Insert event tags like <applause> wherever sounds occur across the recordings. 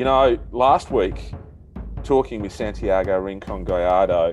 You know, last week, talking with Santiago Rincon Gallardo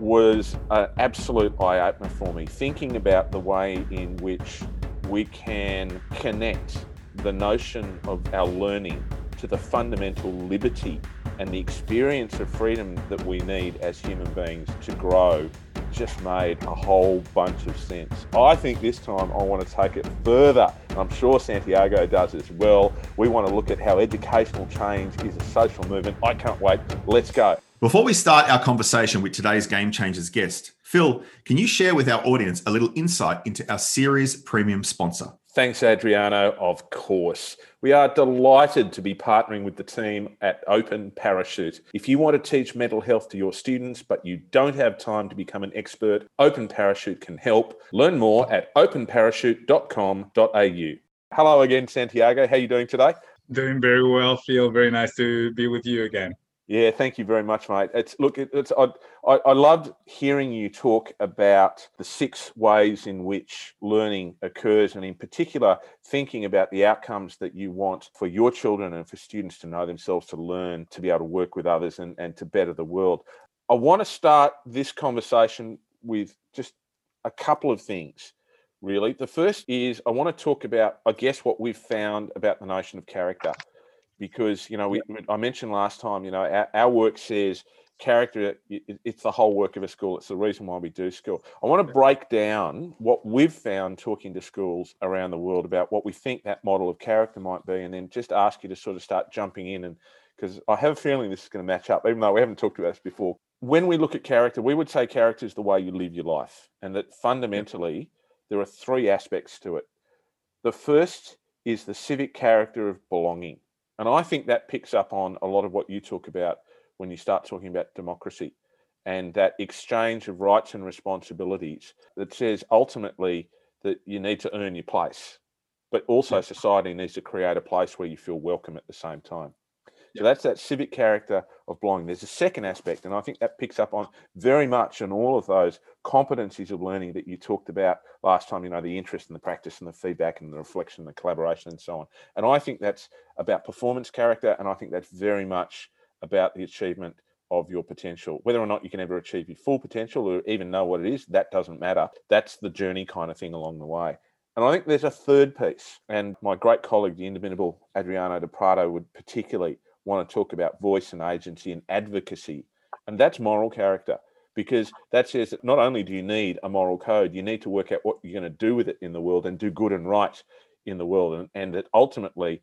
was an absolute eye opener for me, thinking about the way in which we can connect the notion of our learning to the fundamental liberty and the experience of freedom that we need as human beings to grow just made a whole bunch of sense. I think this time I want to take it further. I'm sure Santiago does as well. We want to look at how educational change is a social movement. I can't wait. Let's go. Before we start our conversation with today's Game Changers guest, Phil, can you share with our audience a little insight into our series premium sponsor? Thanks, Adriano. Of course. We are delighted to be partnering with the team at Open Parachute. If you want to teach mental health to your students, but you don't have time to become an expert, Open Parachute can help. Learn more at openparachute.com.au. Hello again, Santiago. How are you doing today? Doing very well, Phil. Very nice to be with you again. Yeah, thank you very much, mate. It's look, it's I, I, I loved hearing you talk about the six ways in which learning occurs, and in particular, thinking about the outcomes that you want for your children and for students to know themselves, to learn, to be able to work with others, and, and to better the world. I want to start this conversation with just a couple of things, really. The first is I want to talk about, I guess, what we've found about the notion of character because you know we, I mentioned last time you know our, our work says character it, it's the whole work of a school. It's the reason why we do school. I want to break down what we've found talking to schools around the world about what we think that model of character might be and then just ask you to sort of start jumping in and because i have a feeling this is going to match up even though we haven't talked about this before. When we look at character we would say character is the way you live your life and that fundamentally there are three aspects to it. The first is the civic character of belonging and I think that picks up on a lot of what you talk about when you start talking about democracy and that exchange of rights and responsibilities that says ultimately that you need to earn your place, but also society needs to create a place where you feel welcome at the same time. So that's that civic character of belonging. There's a second aspect, and I think that picks up on very much on all of those competencies of learning that you talked about last time, you know, the interest and the practice and the feedback and the reflection, and the collaboration and so on. And I think that's about performance character, and I think that's very much about the achievement of your potential. Whether or not you can ever achieve your full potential or even know what it is, that doesn't matter. That's the journey kind of thing along the way. And I think there's a third piece, and my great colleague, the indomitable Adriano de Prado, would particularly want to talk about voice and agency and advocacy. And that's moral character because that says that not only do you need a moral code, you need to work out what you're going to do with it in the world and do good and right in the world. And, and that ultimately,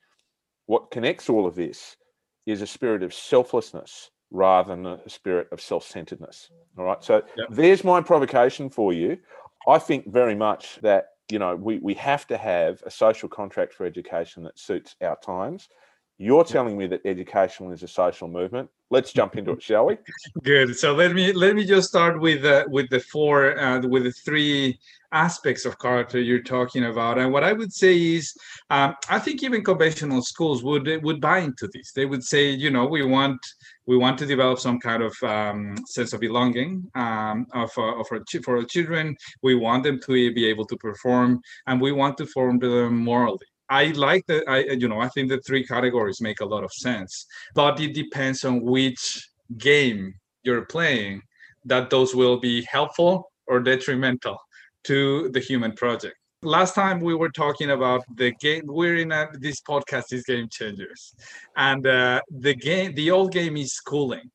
what connects all of this is a spirit of selflessness rather than a spirit of self centeredness. All right. So yep. there's my provocation for you. I think very much that, you know, we, we have to have a social contract for education that suits our times. You're telling me that education is a social movement. Let's jump into it, shall we? <laughs> Good. So let me let me just start with uh, with the four uh, with the three aspects of character you're talking about. And what I would say is, um, I think even conventional schools would would buy into this. They would say, you know, we want we want to develop some kind of um, sense of belonging um, of, uh, of our, for our children. We want them to be able to perform, and we want to form them morally. I like that. I you know I think the three categories make a lot of sense, but it depends on which game you're playing that those will be helpful or detrimental to the human project. Last time we were talking about the game. We're in a, this podcast is game changers, and uh, the game, the old game is schooling,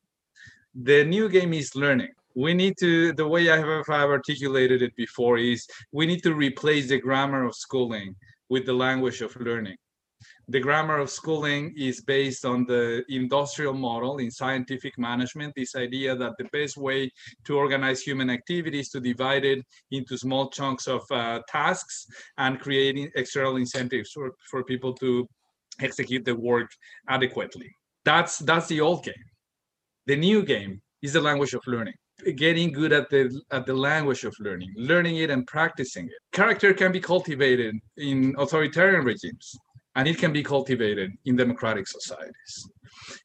the new game is learning we need to the way i have articulated it before is we need to replace the grammar of schooling with the language of learning. The grammar of schooling is based on the industrial model in scientific management, this idea that the best way to organize human activities to divide it into small chunks of uh, tasks and creating external incentives for, for people to execute the work adequately. That's that's the old game. The new game is the language of learning getting good at the at the language of learning learning it and practicing it. Character can be cultivated in authoritarian regimes and it can be cultivated in democratic societies.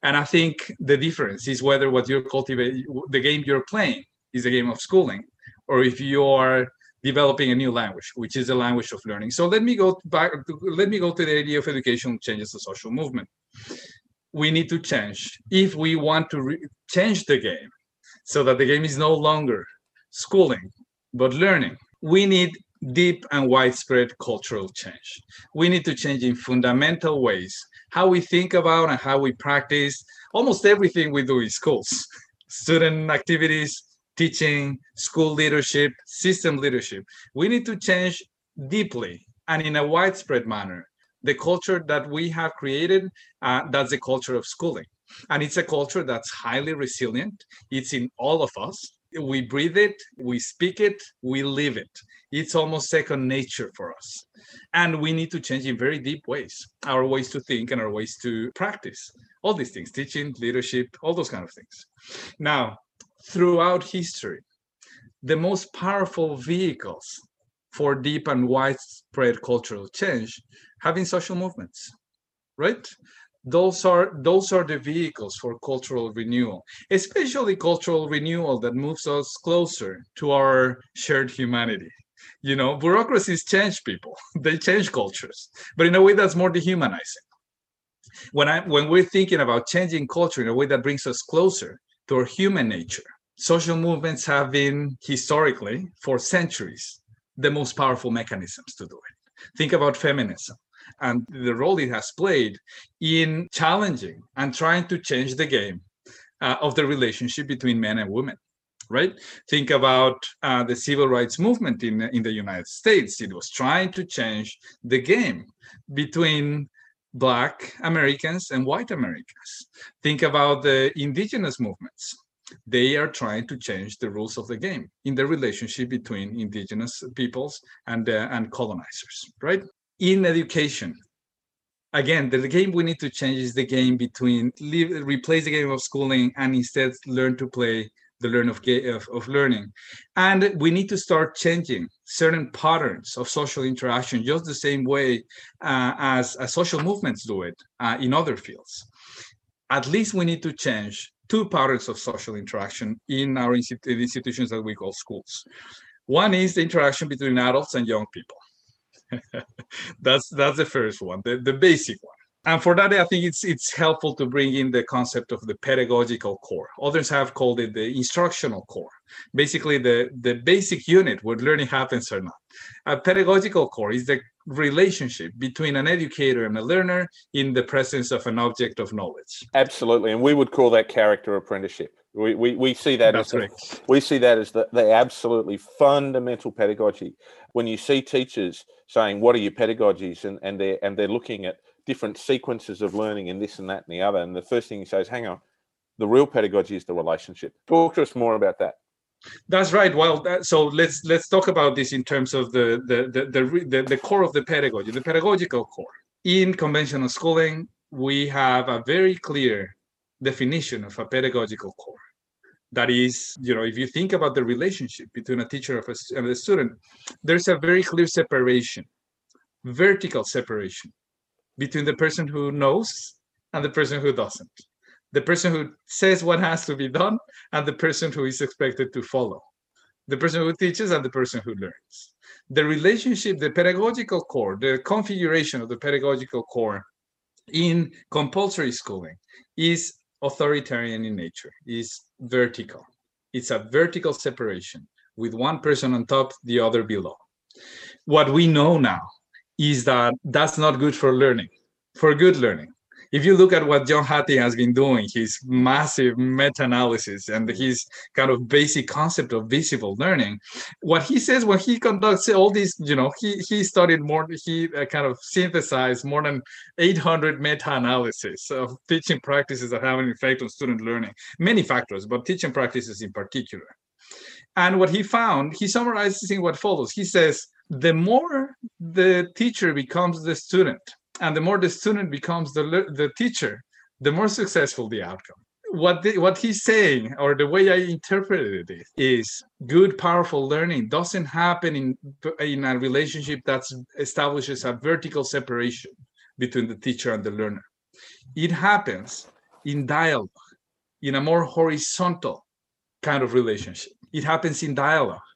And i think the difference is whether what you're cultivating the game you're playing is a game of schooling or if you are developing a new language which is a language of learning. So let me go back let me go to the idea of education changes the social movement. We need to change. If we want to re- change the game so that the game is no longer schooling but learning. We need deep and widespread cultural change. We need to change in fundamental ways how we think about and how we practice almost everything we do in schools. Student activities teaching school leadership system leadership. We need to change deeply and in a widespread manner the culture that we have created uh, that's the culture of schooling and it's a culture that's highly resilient. It's in all of us. We breathe it we speak it we live it. It's almost second nature for us. And we need to change in very deep ways our ways to think and our ways to practice all these things teaching leadership all those kind of things. Now throughout history the most powerful vehicles for deep and widespread cultural change having social movements right those are those are the vehicles for cultural renewal especially cultural renewal that moves us closer to our shared humanity. You know bureaucracies change people. <laughs> They change cultures but in a way that's more dehumanizing. When i when we're thinking about changing culture in a way that brings us closer to our human nature social movements have been historically for centuries the most powerful mechanisms to do it. Think about feminism and the role it has played in challenging and trying to change the game uh, of the relationship between men and women right? Think about uh, the civil rights movement in, in the united states. It was trying to change the game between black americans and white americans. Think about the indigenous movements. They are trying to change the rules of the game in the relationship between indigenous peoples and uh, and colonizers right in education again the game we need to change is the game between leave, replace the game of schooling and instead learn to play the learn of, of, of learning and we need to start changing certain patterns of social interaction just the same way uh, as, social movements do it uh, in other fields at least we need to change two patterns of social interaction in our institutions that we call schools. One is the interaction between adults and young people. <laughs> that's that's the first one, the, the basic one. And for that, I think it's it's helpful to bring in the concept of the pedagogical core. Others have called it the instructional core, basically the, the basic unit where learning happens or not. A pedagogical core is the relationship between an educator and a learner in the presence of an object of knowledge. Absolutely, and we would call that character apprenticeship. We, we, we see that That's as the, we see that as the, the absolutely fundamental pedagogy. When you see teachers saying, "What are your pedagogies?" and and they're and they're looking at different sequences of learning and this and that and the other, and the first thing he says, "Hang on, the real pedagogy is the relationship." Talk to us more about that. That's right. Well, that, so let's let's talk about this in terms of the the, the the, the the core of the pedagogy, the pedagogical core. In conventional schooling, we have a very clear definition of a pedagogical core. That is, you know, if you think about the relationship between a teacher and a student, there's a very clear separation, vertical separation between the person who knows and the person who doesn't. The person who says what has to be done and the person who is expected to follow. The person who teaches and the person who learns. The relationship the pedagogical core the configuration of the pedagogical core in compulsory schooling is authoritarian in nature. Is vertical. It's a vertical separation with one person on top the other below. What we know now is that that's not good for learning for good learning if you look at what John Hattie has been doing, his massive meta-analysis and his kind of basic concept of visible learning, what he says when he conducts all these, you know, he he studied more, he uh, kind of synthesized more than 800 meta-analysis of teaching practices that have an effect on student learning, many factors, but teaching practices in particular. And what he found, he summarizes in what follows. He says, the more the teacher becomes the student, and the more the student becomes the the teacher the more successful the outcome. What the, what he's saying or the way i interpreted it is good powerful learning doesn't happen in in a relationship that establishes a vertical separation between the teacher and the learner. It happens in dialogue in a more horizontal kind of relationship. It happens in dialogue.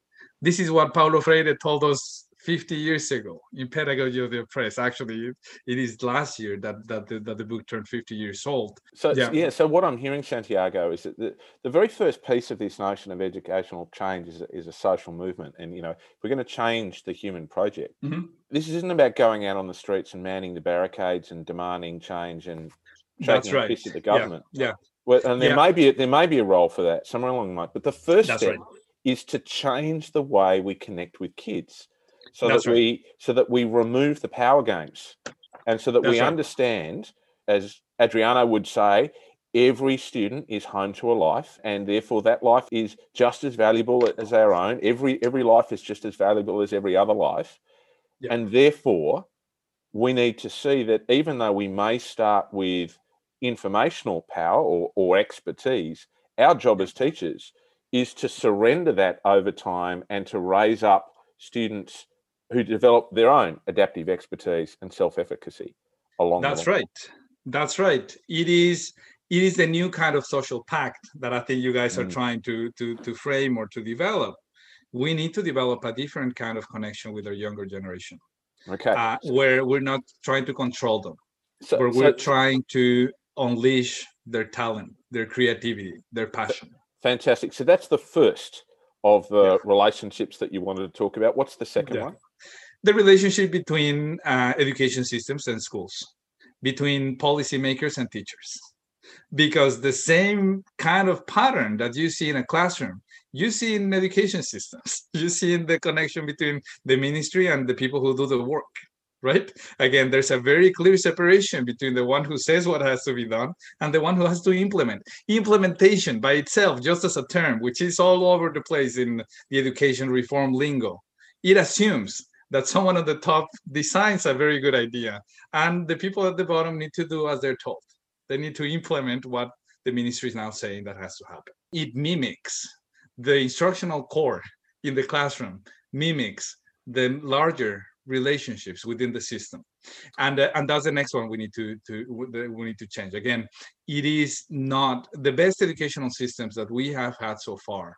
This is what paulo freire told us 50 years ago in Pedagogy of the Oppressed. Actually, it is last year that that the, that the book turned 50 years old. So yeah. yeah. So what I'm hearing, Santiago, is that the, the very first piece of this notion of educational change is, is a social movement, and you know, if we're going to change the human project, mm-hmm. this isn't about going out on the streets and manning the barricades and demanding change and shaking right. fist at the government. Yeah. yeah. Well, and there yeah. may be there may be a role for that somewhere along the line. But the first That's step right. is to change the way we connect with kids so That's that right. we so that we remove the power games and so that That's we right. understand as adriano would say every student is home to a life and therefore that life is just as valuable as our own every every life is just as valuable as every other life yeah. and therefore we need to see that even though we may start with informational power or, or expertise our job as teachers is to surrender that over time and to raise up students who develop their own adaptive expertise and self-efficacy along that's right. That's right. It is it is a new kind of social pact that i think you guys are mm. trying to to to frame or to develop. We need to develop a different kind of connection with our younger generation okay. uh, where we're not trying to control them. So, where we're so, trying to unleash their talent their creativity their passion. fantastic. So that's the first of the yeah. relationships that you wanted to talk about. What's the second yeah. one the relationship between uh, education systems and schools, between policymakers and teachers. Because the same kind of pattern that you see in a classroom, you see in education systems. <laughs> You see in the connection between the ministry and the people who do the work, right? Again, there's a very clear separation between the one who says what has to be done and the one who has to implement. Implementation by itself, just as a term, which is all over the place in the education reform lingo, it assumes that someone <laughs> at the top designs a very good idea. And the people at the bottom need to do as they're told. They need to implement what the ministry is now saying that has to happen. It mimics the instructional core in the classroom mimics the larger relationships within the system. And uh, and that's the next one we need to to we need to change. Again it is not the best educational systems that we have had so far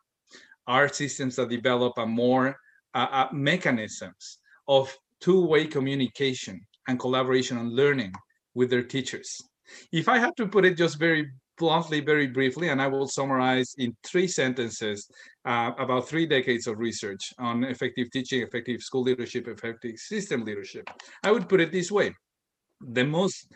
are systems that develop a more uh, mechanisms of two-way communication and collaboration and learning with their teachers. If I had to put it just very bluntly, very briefly, and I will summarize in three sentences uh, about three decades of research on effective teaching, effective school leadership, effective system leadership. I would put it this way: the most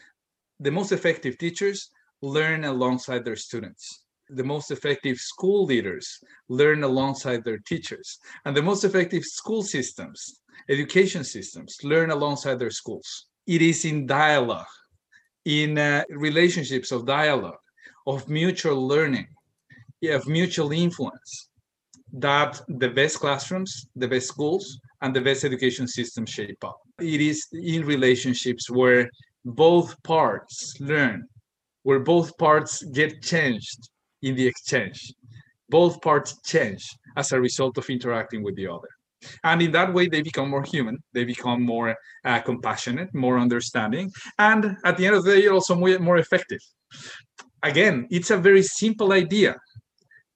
the most effective teachers learn alongside their students the most effective school leaders learn alongside their teachers. And the most effective school systems education systems learn alongside their schools. It is in dialogue in uh, relationships of dialogue of mutual learning of mutual influence that the best classrooms the best schools and the best education systems shape up. It is in relationships where both parts learn where both parts get changed in the exchange. Both parts change as a result of interacting with the other. And in that way, they become more human, they become more uh, compassionate, more understanding, and at the end of the day, also more, more effective. Again, it's a very simple idea,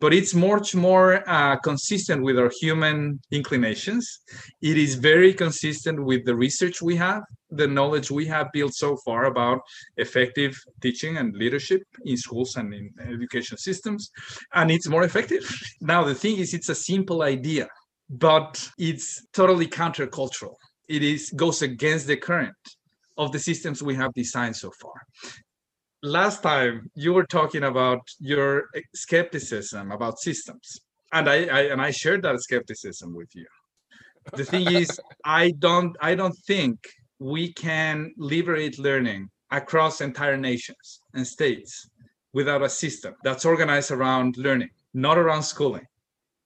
but it's much more uh, consistent with our human inclinations. It is very consistent with the research we have, the knowledge we have built so far about effective teaching and leadership in schools and in education systems, and it's more effective. <laughs> Now, the thing is, it's a simple idea, but it's totally countercultural. It is goes against the current of the systems we have designed so far last time you were talking about your skepticism about systems. And I, I, and i shared that skepticism with you. The thing <laughs> is i don't i don't think we can liberate learning across entire nations and states without a system that's organized around learning not around schooling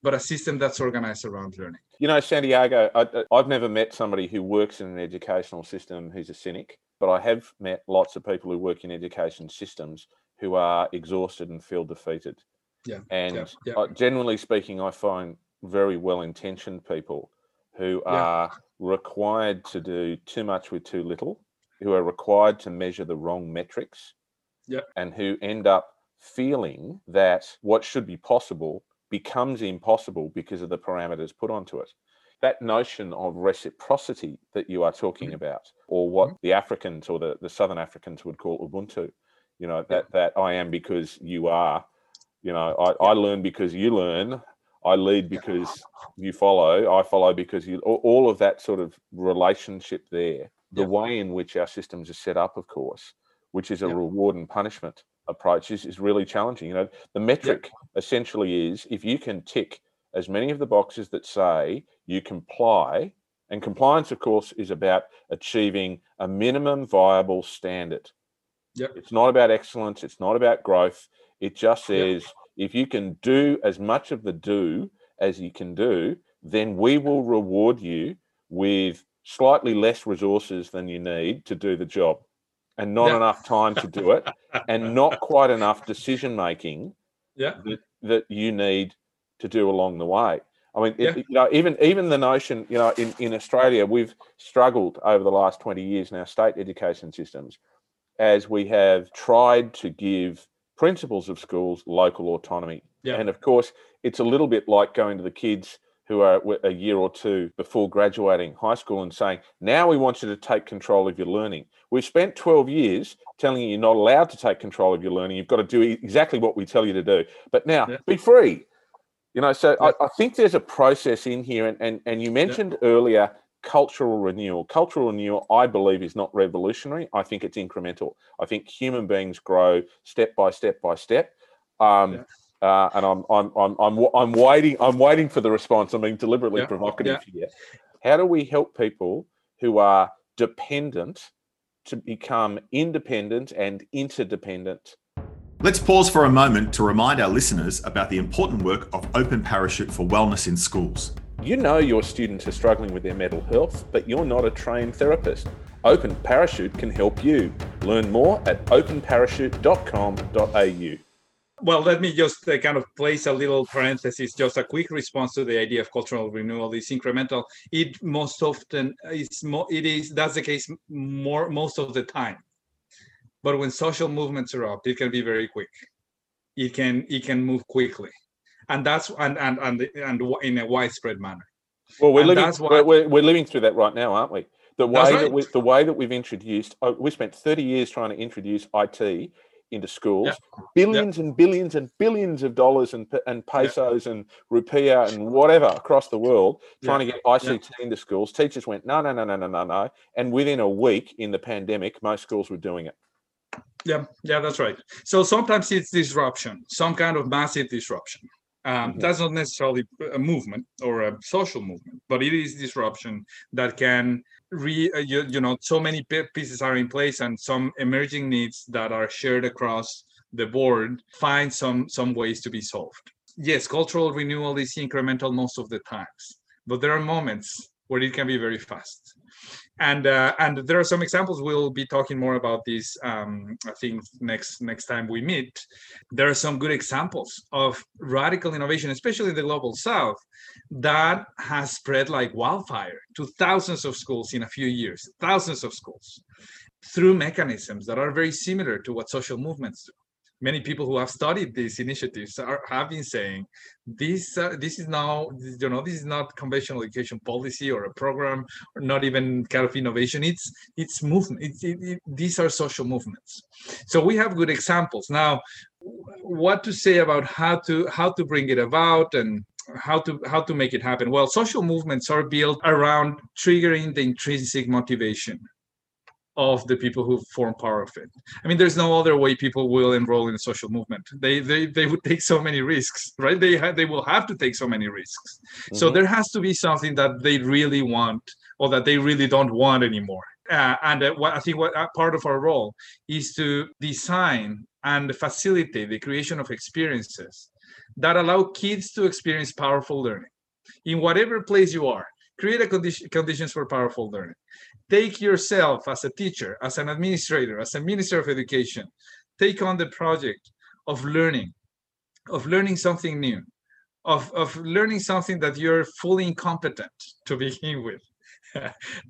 but a system that's organized around learning. You know santiago I, i've never met somebody who works in an educational system who's a cynic but I have met lots of people who work in education systems who are exhausted and feel defeated. Yeah. And yeah, yeah. Uh, generally speaking, I find very well intentioned people who are required to do too much with too little, who are required to measure the wrong metrics, yeah. and who end up feeling that what should be possible becomes impossible because of the parameters put onto it. That notion of reciprocity that you are talking mm-hmm. about, or what mm-hmm. the Africans or the, the Southern Africans would call Ubuntu, you know, that, that I am because you are, you know, I, I learn because you learn, I lead because you follow, I follow because you, all of that sort of relationship there, the way in which our systems are set up, of course, which is a reward and punishment approach is, is really challenging. You know, the metric essentially is if you can tick as many of the boxes that say you comply, and compliance, of course, is about achieving a minimum viable standard. Yep. It's not about excellence, it's not about growth. It just says yep. if you can do as much of the do as you can do, then we will reward you with slightly less resources than you need to do the job and not enough time to do it and not quite enough decision making <laughs> yeah. that, that you need to do along the way. I mean, it, you know, even even the notion, you know, in, in Australia, we've struggled over the last 20 years in our state education systems as we have tried to give principals of schools local autonomy. Yeah. And of course, it's a little bit like going to the kids who are a year or two before graduating high school and saying, now we want you to take control of your learning. We've spent 12 years telling you you're not allowed to take control of your learning. You've got to do exactly what we tell you to do. But now yeah. be free. You know, so yeah. I, I, think there's a process in here. And, and, and you mentioned yeah. earlier cultural renewal. Cultural renewal, I believe, is not revolutionary. I think it's incremental. I think human beings grow step by step by step. Um, uh, and I'm, I'm, I'm, I'm, I'm waiting. I'm waiting for the response. I'm being deliberately yeah, provocative yeah. here. How do we help people who are dependent to become independent and interdependent? Let's pause for a moment to remind our listeners about the important work of Open Parachute for Wellness in Schools. You know your students are struggling with their mental health, but you're not a trained therapist. Open Parachute can help you. Learn more at openparachute.com.au. Well, let me just uh, kind of place a little parenthesis, just a quick response to the idea of cultural renewal is incremental. It most often is more, it is that's the case more most of the time. But when social movements erupt, it can be very quick. It can it can move quickly, and that's and and and and in a widespread manner. Well, we're And living that's why- we're, we're, living through that right now, aren't we? The way That's that right. we, the way that we've introduced, oh, we spent 30 years trying to introduce IT into schools, Yeah. billions and billions and billions of dollars and and pesos and rupiah and whatever across the world, trying to get ICT into schools. Teachers went no, no, no, no, no, no, no, and within a week in the pandemic, most schools were doing it. Yeah, yeah, that's right. So sometimes it's disruption, some kind of massive disruption. Um, Mhm. That's not necessarily a movement or a social movement, but it is disruption that can re, uh, you, you know, so many pi- pieces are in place and some emerging needs that are shared across the board find some some ways to be solved. Yes, cultural renewal is incremental most of the times, but there are moments where it can be very fast and uh, and there are some examples. We'll be talking more about this um, i think next next time we meet. There are some good examples of radical innovation especially in the global south that has spread like wildfire to thousands of schools in a few years thousands of schools through mechanisms that are very similar to what social movements do many people who have studied these initiatives are, have been saying this uh, this is now you know this is not conventional education policy or a program or not even kind of innovation. It's it's movement. It's, it, it, these are social movements. So we have good examples. Now what to say about how to how to bring it about and how to how to make it happen? Well social movements are built around triggering the intrinsic motivation of the people who form part of it. I mean, there's no other way people will enroll in a social movement. They they they would take so many risks, right? They ha- they will have to take so many risks. So Mhm. there has to be something that they really want or that they really don't want anymore. Uh, and uh, what I think what uh, part of our role is to design and facilitate the creation of experiences that allow kids to experience powerful learning in whatever place you are. Create a condition, conditions for powerful learning take yourself as a teacher, as an administrator, as a minister of education, take on the project of learning, of learning something new, of, of learning something that you're fully incompetent to <laughs> begin with.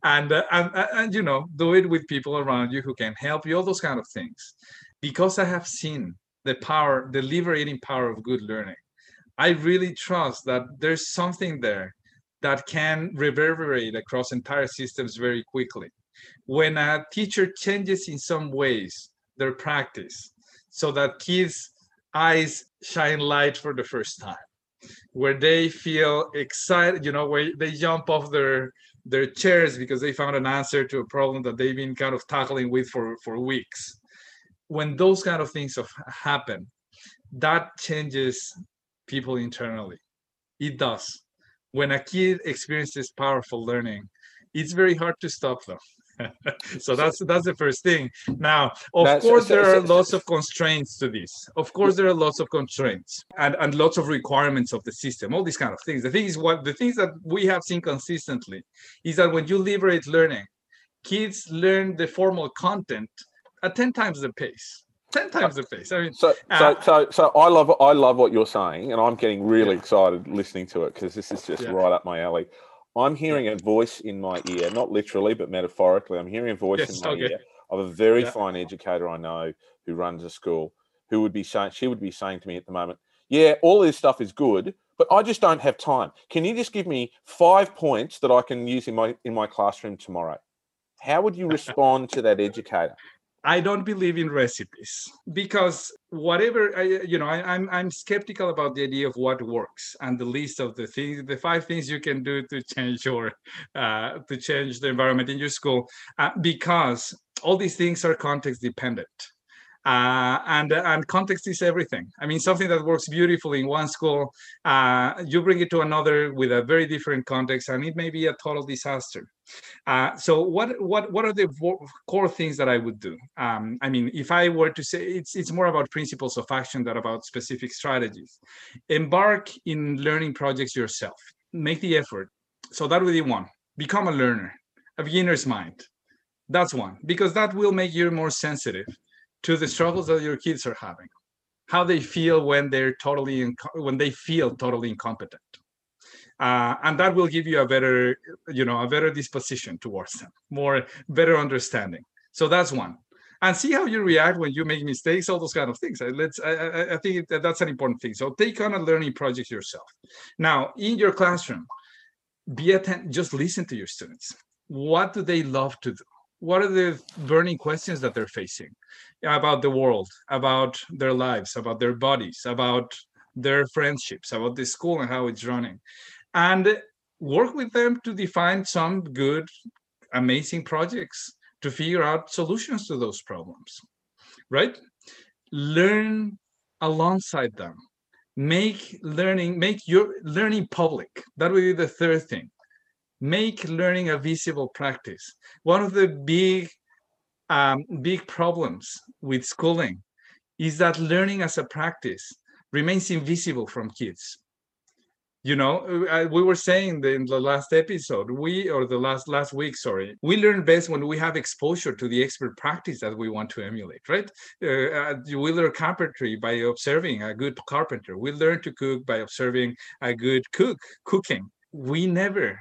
and, uh, and, and, and, you know, do it with people around you who can help you, all those kind of things. Because I have seen the power, the liberating power of good learning, I really trust that there's something there that can reverberate across entire systems very quickly. When a teacher changes in some ways their practice so that kids' eyes shine light for the first time, where they feel excited, you know, where they jump off their their chairs because they found an answer to a problem that they've been kind of tackling with for, for weeks. When those kind of things have happen, that changes people internally. It does. When a kid experiences powerful learning, it's very hard to stop them. <laughs> so that's that's the first thing. Now, of that's, course, there are lots of constraints to this. Of course, there are lots of constraints and, and lots of requirements of the system. All these kind of things. The thing is, what the things that we have seen consistently is that when you liberate learning, kids learn the formal content at ten times the pace. 10 times the pace. I mean, so, uh, so, so, so I love, I love what you're saying, and I'm getting really yeah. excited listening to it because this is just yeah. right up my alley. I'm hearing a voice in my ear, not literally, but metaphorically. I'm hearing a voice yes, in my okay. ear of a very yeah. fine educator I know who runs a school who would be saying, she would be saying to me at the moment, yeah, all this stuff is good, but I just don't have time. Can you just give me five points that I can use in my in my classroom tomorrow? How would you <laughs> respond to that educator? I don't believe in recipes because whatever I, you know, I, am I'm, I'm skeptical about the idea of what works and the list of the things, the five things you can do to change your uh, to change the environment in your school, uh, because all these things are context dependent uh, and and context is everything. I mean, something that works beautifully in one school, uh, you bring it to another with a very different context, and it may be a total disaster. Uh, so, what what what are the core things that I would do? Um, I mean, if I were to say, it's it's more about principles of action than about specific strategies. Embark in learning projects yourself. Make the effort. So that would be one. Become a learner, a beginner's mind. That's one because that will make you more sensitive to the struggles that your kids are having how they feel when they're totally when they feel totally incompetent. Uh, and that will give you a better you know a better disposition towards them more better understanding. So that's one. And see how you react when you make mistakes all those kind of things. Let's i, I, I think that that's an important thing. So take on a learning project yourself. Now in your classroom be attentive just listen to your students. What do they love to do what are the burning questions that they're facing about the world about their lives about their bodies about their friendships about the school and how it's running? And work with them to define some good amazing projects to figure out solutions to those problems right? Learn alongside them. Make learning make your learning public. That would be the third thing make learning a visible practice. One of the big, um, big problems with schooling is that learning as a practice remains invisible from kids. You know, uh, we were saying in the last episode, we or the last last week, sorry, we learn best when we have exposure to the expert practice that we want to emulate, right? Uh, uh we learn carpentry by observing a good carpenter. We learn to cook by observing a good cook cooking. We never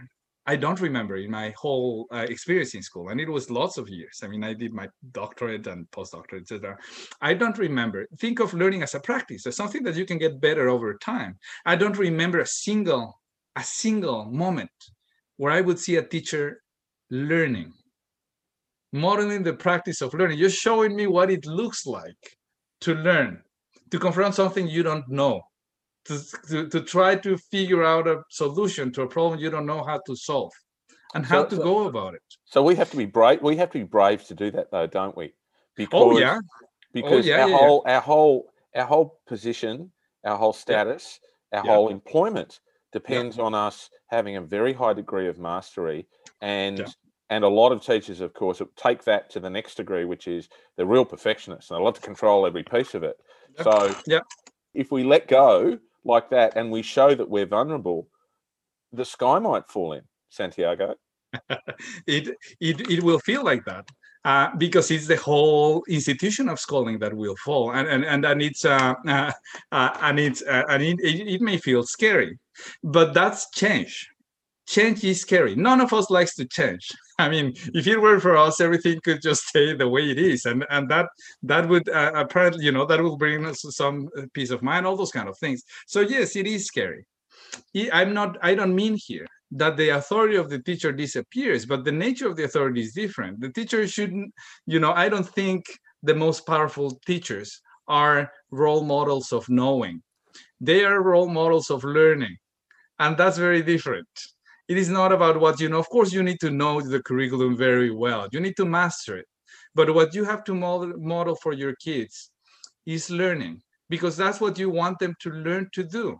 I don't remember in my whole uh, experience in school, and it was lots of years. I mean, I did my doctorate and postdoctorate, etc. I don't remember. Think of learning as a practice, as something that you can get better over time. I don't remember a single, a single moment where I would see a teacher learning, modeling the practice of learning, just showing me what it looks like to learn, to confront something you don't know, to, to, to try to figure out a solution to a problem you don't know how to solve and how so, to so, go about it. So we have to be brave. We have to be brave to do that, though, don't we? Oh, because, oh yeah. Because oh, yeah, our yeah, whole, yeah. our whole, our whole position, our whole status, our whole employment depends on us having a very high degree of mastery, and and a lot of teachers, of course, take that to the next degree, which is they're real perfectionists, and they love to control every piece of it. So, yeah. if we let go like that and we show that we're vulnerable, the sky might fall in, Santiago. <laughs> it, it it will feel like that. Uh, because it's the whole institution of schooling that will fall, and and and, and it's uh, uh, uh and it's uh, and it, it, may feel scary, but that's change. Change is scary. None of us likes to change. <laughs> I mean, if it were for us, everything could just <laughs> stay the way it is, and and that that would uh, apparently, you know, that will bring us some uh, peace of mind, all those kind of things. So yes, it is scary. I'm not. I don't mean here that the authority of the teacher disappears but the nature of the authority is different the teacher shouldn't you know i don't think the most powerful teachers are role models of knowing they are role models of learning and that's very different it is not about what you know. Of course you need to know the curriculum very well. You need to master it. But what you have to model, model for your kids is learning because that's what you want them to learn to do.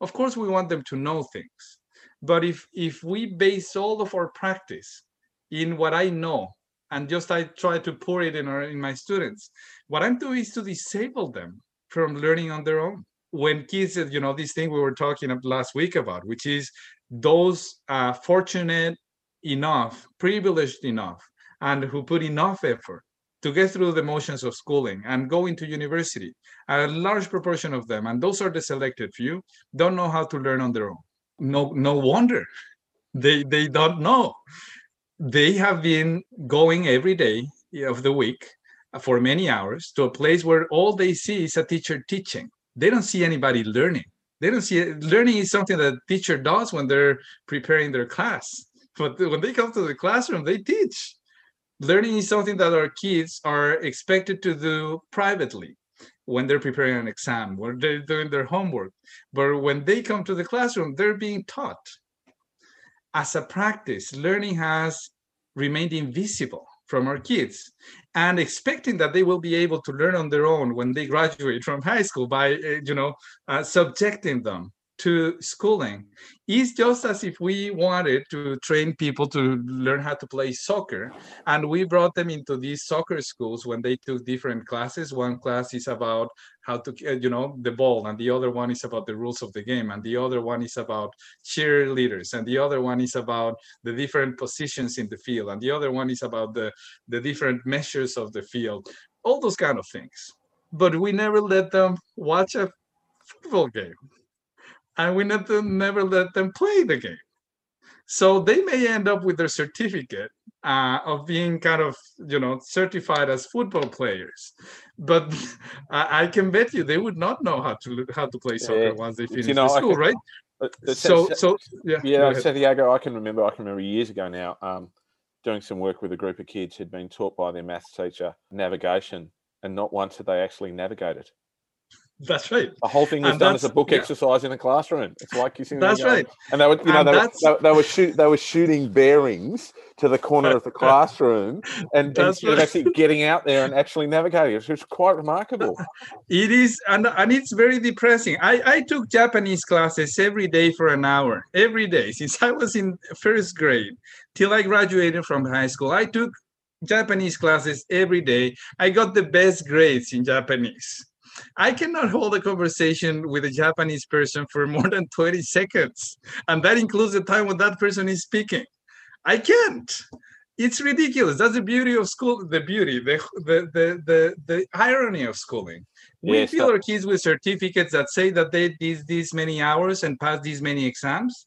Of course we want them to know things. But if if we base all of our practice in what i know and just i try to pour it in our in my students what i'm doing is to disable them from learning on their own. When kids you know this thing we were talking last week about which is those uh, fortunate enough privileged enough and who put enough effort to get through the motions of schooling and go into university. A large proportion of them and those are the selected few don't know how to learn on their own. No no wonder. They they don't know. They have been going every day of the week for many hours to a place where all they see is a teacher teaching. They don't see anybody learning they don't see it. learning is something that teacher does when they're preparing their class but when they come to the classroom they teach learning is something that our kids are expected to do privately when they're preparing an exam, when they're doing their homework. But when they come to the classroom, they're being taught. As a practice, learning has remained invisible from our kids and expecting that they will be able to learn on their own when they graduate from high school by uh, you know uh, subjecting them to schooling. Is just as if we wanted to train people to learn how to play soccer and we brought them into these soccer schools when they took different classes. One class is about how to uh, you know the ball and the other one is about the rules of the game and the other one is about cheerleaders and the other one is about the different positions in the field and the other one is about the the different measures of the field. All those kind of things. But we never let them watch a football game and we never, never let them play the game. So they may end up with their certificate uh, of being kind of, you know, certified as football players, but <laughs> I, I, can bet you they would not know how to how to play soccer yeah. once they finish you know, the school, can, right? Uh, so, so yeah, yeah, Santiago. I can remember. I can remember years ago now. Um, doing some work with a group of kids who'd been taught by their maths teacher navigation, and not once had they actually navigated. That's right. The whole thing was and done as a book yeah. exercise in a classroom. It's like you see. That's right. And they were, you know, they were, they, they, were shoot, they were shooting bearings to the corner of the <laughs> classroom, and, and right. actually getting out there and actually navigating. It was quite remarkable. <laughs> It is, and and it's very depressing. I I took Japanese classes every day for an hour, every day since I was in first grade till I graduated from high school. I took Japanese classes every day. I got the best grades in Japanese I cannot hold a conversation with a Japanese person for more than 20 seconds. And that includes the time when that person is speaking. I can't. It's ridiculous. That's the beauty of school, the beauty, the the the the, the irony of schooling. We yes, fill our kids with certificates that say that they did these many hours and passed these many exams,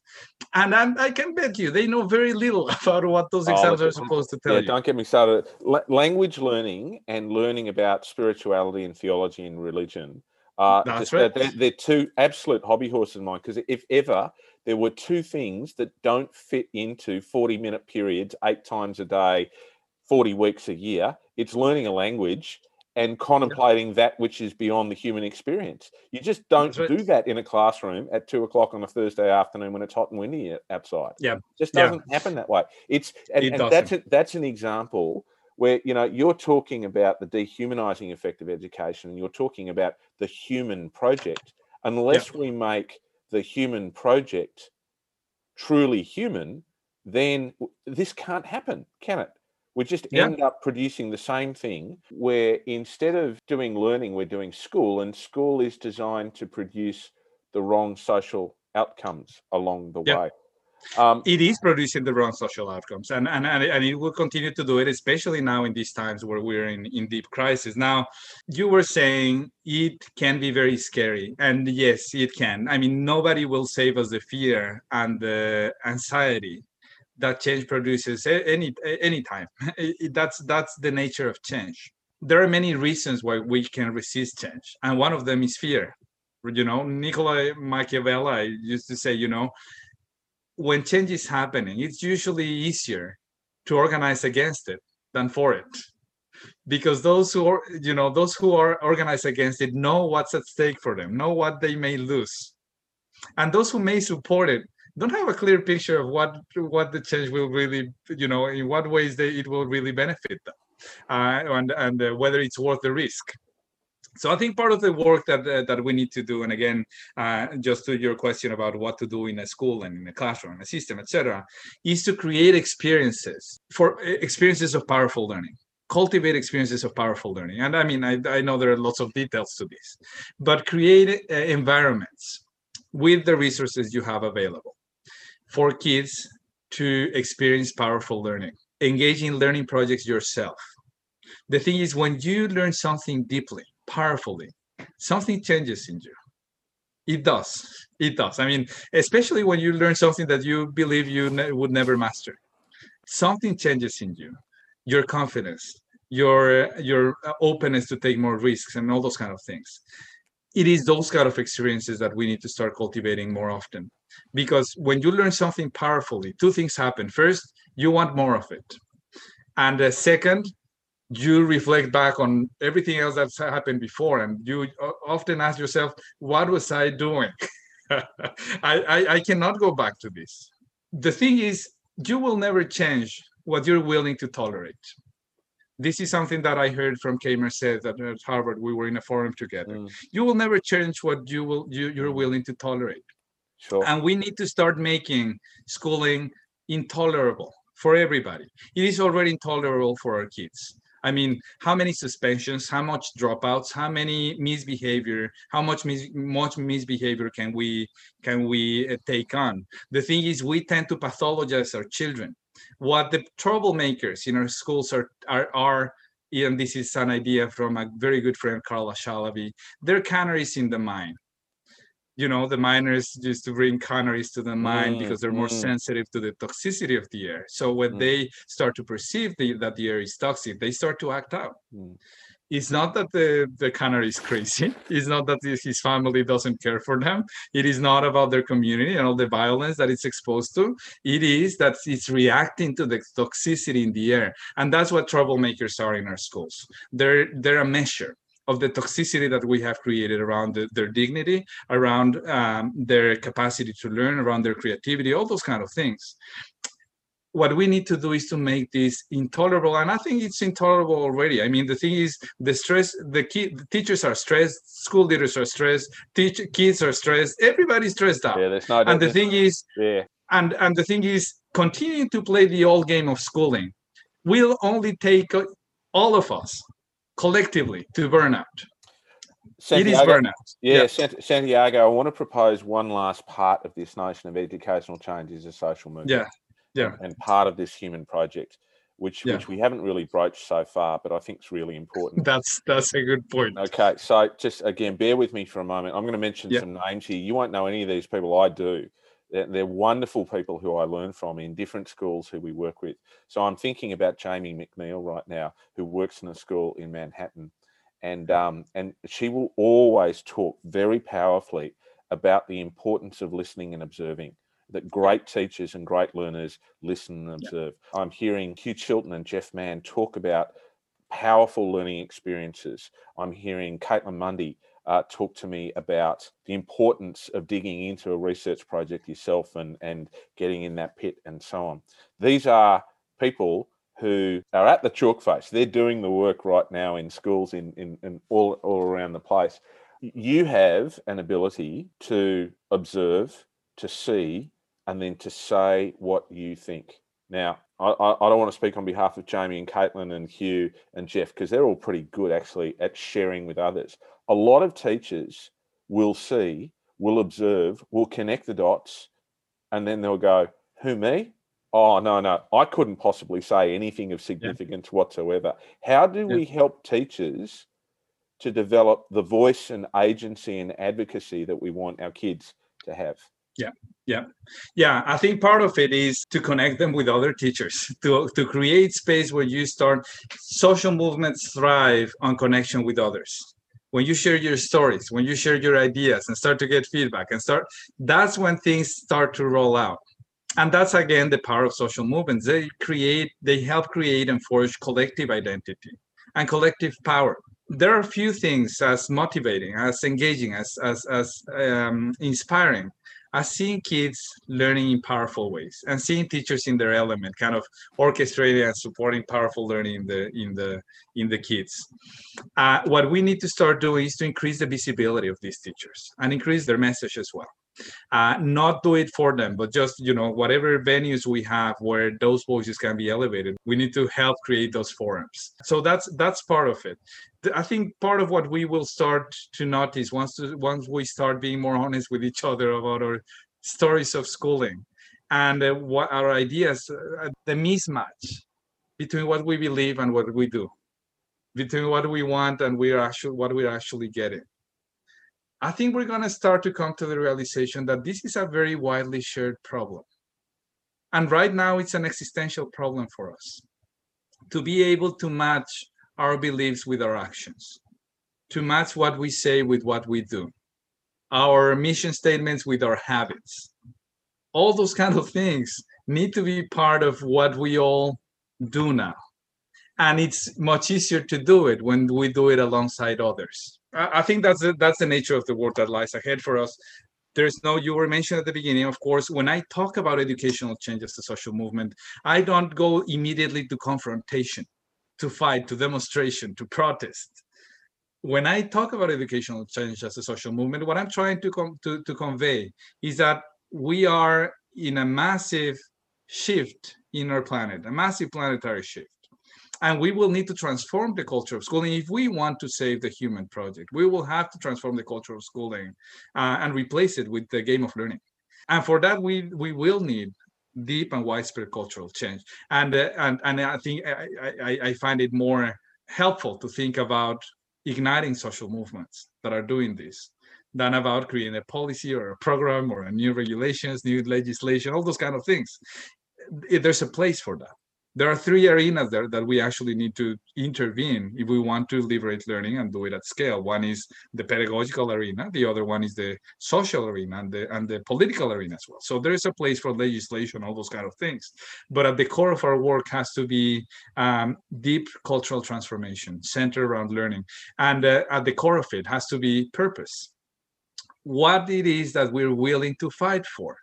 and I'm, i can bet you they know very little <laughs> about what those oh, exams oh, are supposed to tell yeah, you. Don't get me started. L- language learning and learning about spirituality and theology and religion. Uh, That's right. They're, they're two absolute hobby horses of mine because if ever there were two things that don't fit into 40 minute periods, eight times a day, 40 weeks a year, it's learning a language and contemplating yep. that which is beyond the human experience. You just don't do that in a classroom at two o'clock on a Thursday afternoon when it's hot and windy outside. Yeah, it just doesn't yeah. happen that way. It's and, it and that's a, that's an example where you know you're talking about the dehumanizing effect of education, and you're talking about the human project. Unless yep. we make the human project truly human, then this can't happen, can it? We just yeah. end up producing the same thing where instead of doing learning, we're doing school, and school is designed to produce the wrong social outcomes along the yeah. way. Um, it is producing the wrong social outcomes, and, and and it will continue to do it, especially now in these times where we're in in deep crisis. Now, you were saying it can be very scary, and yes, it can. I mean, nobody will save us the fear and the anxiety that change produces any any time. <laughs> that's that's the nature of change. There are many reasons why we can resist change, and one of them is fear. You know, Niccolo Machiavelli used to say, you know, when change is happening, it's usually easier to organize against it than for it because those who are you know those who are organized against it know what's at stake for them know what they may lose and those who may support it don't have a clear picture of what what the change will really you know in what ways they, it will really benefit them uh, and and uh, whether it's worth the risk. So i think part of the work that uh, that we need to do and again uh, just to your question about what to do in a school and in a classroom in a system etc is to create experiences for experiences of powerful learning. Cultivate experiences of powerful learning. And i mean i, I know there are lots of details to this. But create uh, environments with the resources you have available for kids to experience powerful learning engage in learning projects yourself. The thing is when you learn something deeply powerfully something changes in you. It does. It does. I mean especially when you learn something that you believe you ne- would never master. Something changes in you. Your confidence your your uh, openness to take more risks and all those kind of things. It is those kind of experiences that we need to start cultivating more often because when you learn something powerfully two things happen. First you want more of it. And uh, second you reflect back on everything else that's happened before and you often ask yourself what was i doing? <laughs> I, I, I cannot go back to this. The thing is you will never change what you're willing to tolerate. This is something that i heard from Kay Merseth at, at harvard we were in a forum together. Mm. you will never change what you will you, you're willing to tolerate sure. and we need to start making schooling intolerable for everybody it is already intolerable for our kids I mean, how many suspensions, how much dropouts, how many misbehavior, how much mis- much misbehavior can we can we uh, take on? The thing is, we tend to pathologize our children. What the troublemakers in our schools are are are and this is an idea from a very good friend, Carla Shalaby. They're canaries in the mine you know the miners used to bring canaries to the mine mm, because they're more mm. sensitive to the toxicity of the air. So when mm. they start to perceive the, that the air is toxic they start to act out. Mm. it's not that the, the canary is crazy. <laughs> It's not that his family doesn't care for them. It is not about their community and all the violence that it's exposed to. It is that it's reacting to the toxicity in the air. And that's what troublemakers are in our schools. They're they're a measure of the toxicity that we have created around the, their dignity, around um, their capacity to learn, around their creativity, all those kind of things. What we need to do is to make this intolerable, and I think it's intolerable already. I mean, the thing is, the stress, the, key, the teachers are stressed, school leaders are stressed, teach, kids are stressed, everybody's stressed out. Yeah, there's no, and the thing is, yeah. and and the thing is, continuing to play the old game of schooling will only take all of us collectively to burnout. Santiago, it is burnout. Yeah, yep. Santiago, I want to propose one last part of this notion of educational change is a social movement. Yeah, yeah. And part of this human project, which yeah. which we haven't really broached so far, but I think it's really important. <laughs> That's that's a good point. Okay, so just again, bear with me for a moment. I'm going to mention yep. some names here. You won't know any of these people. I do. They're, they're, wonderful people who I learn from in different schools who we work with. So I'm thinking about Jamie McNeil right now, who works in a school in Manhattan, and um, and she will always talk very powerfully about the importance of listening and observing. That great teachers and great learners listen and observe. Yeah. I'm hearing Hugh Chilton and Jeff Mann talk about powerful learning experiences. I'm hearing Caitlin Mundy uh, talk to me about the importance of digging into a research project yourself and, and getting in that pit and so on. These are people who are at the chalk face. They're doing the work right now in schools in, in, in all, all around the place. You have an ability to observe, to see, and then to say what you think. Now, I, I, don't want to speak on behalf of Jamie and Caitlin and Hugh and Jeff because they're all pretty good actually at sharing with others a lot of teachers will see, will observe, will connect the dots, and then they'll go, Who, me? Oh, no, no, I couldn't possibly say anything of significance yeah. whatsoever. How do yeah. we help teachers to develop the voice and agency and advocacy that we want our kids to have? Yeah, yeah, yeah. I think part of it is to connect them with other teachers, <laughs> to to create space where you start. Social movements thrive on connection with others when you share your stories when you share your ideas and start to get feedback and start that's when things start to roll out and that's again the power of social movements they create they help create and forge collective identity and collective power there are few things as motivating as engaging as as, as um, inspiring as seeing kids learning in powerful ways and seeing teachers in their element kind of orchestrating and supporting powerful learning in the in the in the kids. Uh, what we need to start doing is to increase the visibility of these teachers and increase their message as well uh, not do it for them but just you know whatever venues we have where those voices can be elevated we need to help create those forums. So that's that's part of it. I think part of what we will start to notice once once we start being more honest with each other about our stories of schooling and uh, what our ideas uh, the mismatch between what we believe and what we do between what we want and we are actually what we're actually getting I think we're going to start to come to the realization that this is a very widely shared problem. And right now, it's an existential problem for us to be able to match our beliefs with our actions, to match what we say with what we do, our mission statements with our habits. All those kind of things need to be part of what we all do now. And it's much easier to do it when we do it alongside others. I think that's the, that's the nature of the work that lies ahead for us. There's no, you were mentioned at the beginning, of course, when I talk about educational changes to social movement, I don't go immediately to confrontation, to fight, to demonstration, to protest. When I talk about educational change as a social movement, what I'm trying to, com- to, to convey is that we are in a massive shift in our planet, a massive planetary shift and we will need to transform the culture of schooling if we want to save the human project. We will have to transform the culture of schooling uh, and replace it with the game of learning. And for that we we will need deep and widespread cultural change. And uh, and and i think I, I i find it more helpful to think about igniting social movements that are doing this than about creating a policy or a program or a new regulations new legislation all those kind of things. There's a place for that there are three arenas there that we actually need to intervene if we want to liberate learning and do it at scale. One is the pedagogical arena, the other one is the social arena and the and the political arena as well. So there is a place for legislation, all those kind of things. But at the core of our work has to be um, deep cultural transformation centered around learning, and uh, at the core of it has to be purpose. What it is that we're willing to fight for,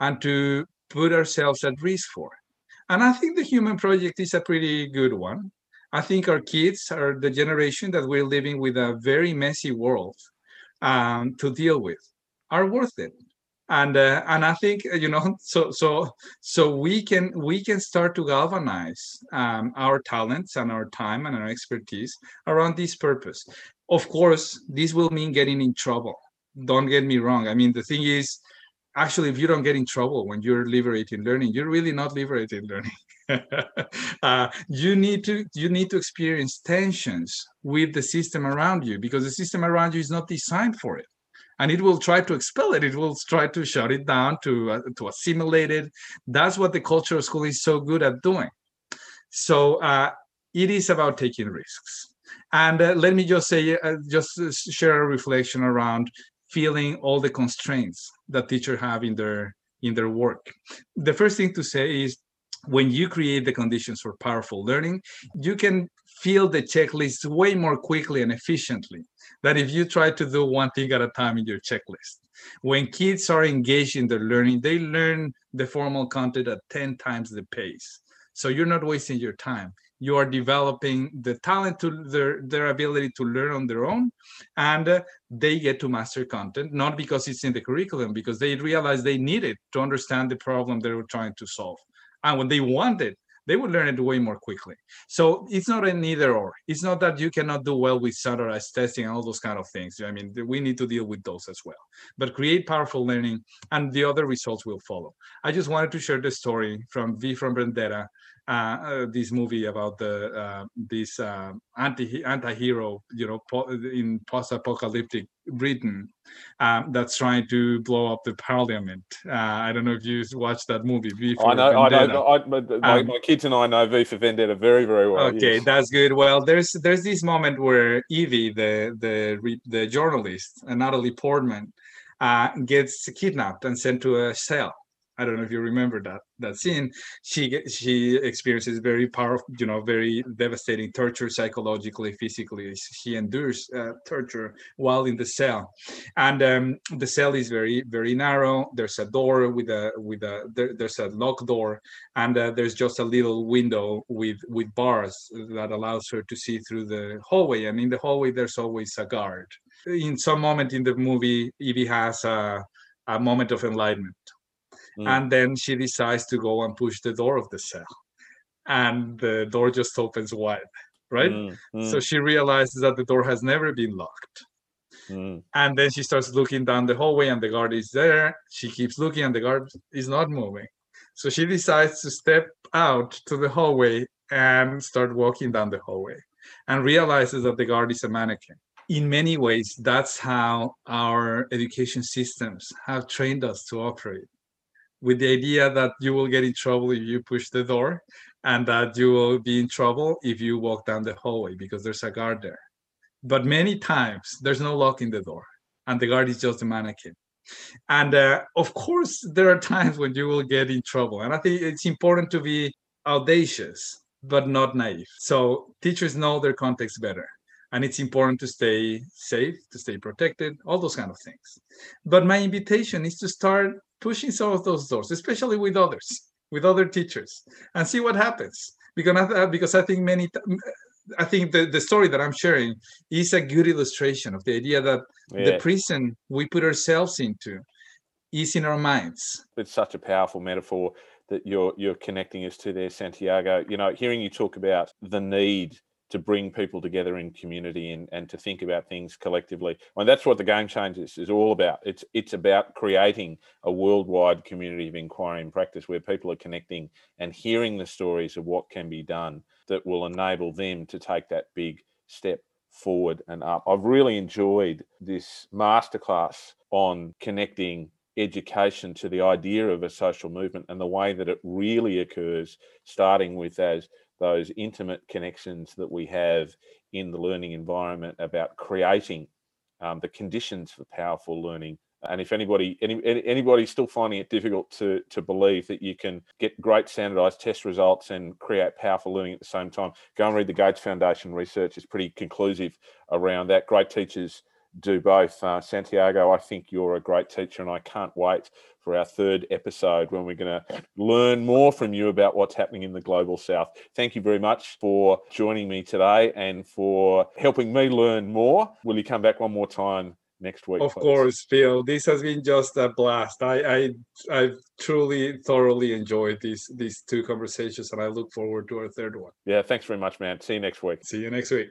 and to put ourselves at risk for and I think the human project is a pretty good one. I think our kids are the generation that we're living with a very messy world um, to deal with, are worth it. And uh, and I think uh, you know <laughs> so so so we can we can start to galvanize um, our talents and our time and our expertise around this purpose. Of course, this will mean getting in trouble. Don't get me wrong. I mean, the thing is, actually if you don't get in trouble when you're liberating learning you're really not liberating learning. <laughs> Uh, you need to you need to experience tensions with the system around you because the system around you is not designed for it. And it will try to expel it. It will try to shut it down to uh, to assimilate it. That's what the culture of school is so good at doing. So uh, it is about taking risks. And uh, let me just say uh, just share a reflection around feeling all the constraints that teachers have in their in their work. The first thing to say is when you create the conditions for powerful learning, you can fill the checklist way more quickly and efficiently than if you try to do one thing at a time in your checklist. When kids are engaged in their learning, they learn the formal content at 10 times the pace. So you're not wasting your time you are developing the talent to their their ability to learn on their own and uh, they get to master content not because it's in the curriculum because they realize they need it to understand the problem they were trying to solve. And when they want it they would learn it way more quickly. So it's not an either or. It's not that you cannot do well with standardized testing and all those kind of things. I mean we need to deal with those as well. But create powerful learning and the other results will follow. I just wanted to share the story from v from vendetta uh, uh, this movie about the uh, this uh, anti anti-hero, you know, po- in post-apocalyptic Britain um, that's trying to blow up the parliament. Uh, I don't know if you watched that movie. V I know, I know. I, my, my, um, my, kids and I know V for Vendetta very, very well. Okay, yes. that's good. Well, there's there's this moment where Evey, the the the journalist, Natalie Portman, uh, gets kidnapped and sent to a cell I don't know if you remember that that scene. She she experiences very powerful, you know, very devastating torture psychologically, physically. She endures uh, torture while in the cell, and um, the cell is very very narrow. There's a door with a with a there, there's a lock door, and uh, there's just a little window with with bars that allows her to see through the hallway. And in the hallway, there's always a guard. In some moment in the movie, Evey has a a moment of enlightenment Mm. And then she decides to go and push the door of the cell. And the door just opens wide, right? Mm. Mm. So she realizes that the door has never been locked. Mm. And then she starts looking down the hallway, and the guard is there. She keeps looking, and the guard is not moving. So she decides to step out to the hallway and start walking down the hallway and realizes that the guard is a mannequin. In many ways, that's how our education systems have trained us to operate with the idea that you will get in trouble if you push the door and that you will be in trouble if you walk down the hallway because there's a guard there. But many times there's no lock in the door and the guard is just a mannequin. And uh, of course, there are times when you will get in trouble. And I think it's important to be audacious, but not naive. So teachers know their context better. And it's important to stay safe, to stay protected, all those kind of things. But my invitation is to start pushing some of those doors, especially with others, with other teachers, and see what happens. Because I, because I think many, I think the, the story that I'm sharing is a good illustration of the idea that yeah. the prison we put ourselves into is in our minds. It's such a powerful metaphor that you're you're connecting us to there, Santiago. You know, hearing you talk about the need to bring people together in community and, and to think about things collectively. I mean, that's what the game changers is all about. It's it's about creating a worldwide community of inquiry and practice where people are connecting and hearing the stories of what can be done that will enable them to take that big step forward and up. I've really enjoyed this masterclass on connecting education to the idea of a social movement and the way that it really occurs, starting with as those intimate connections that we have in the learning environment about creating um, the conditions for powerful learning. And if anybody any, anybody's still finding it difficult to to believe that you can get great standardized test results and create powerful learning at the same time, go and read the Gates Foundation research. It's pretty conclusive around that. Great teachers do both. Uh, Santiago, I think you're a great teacher, and I can't wait for our third episode when we're going to learn more from you about what's happening in the global south. Thank you very much for joining me today and for helping me learn more. Will you come back one more time? Next week, of please? course, Phil. This has been just a blast. I, I, I've truly, thoroughly enjoyed these these two conversations, and I look forward to our third one. Yeah, thanks very much, man. See you next week. See you next week.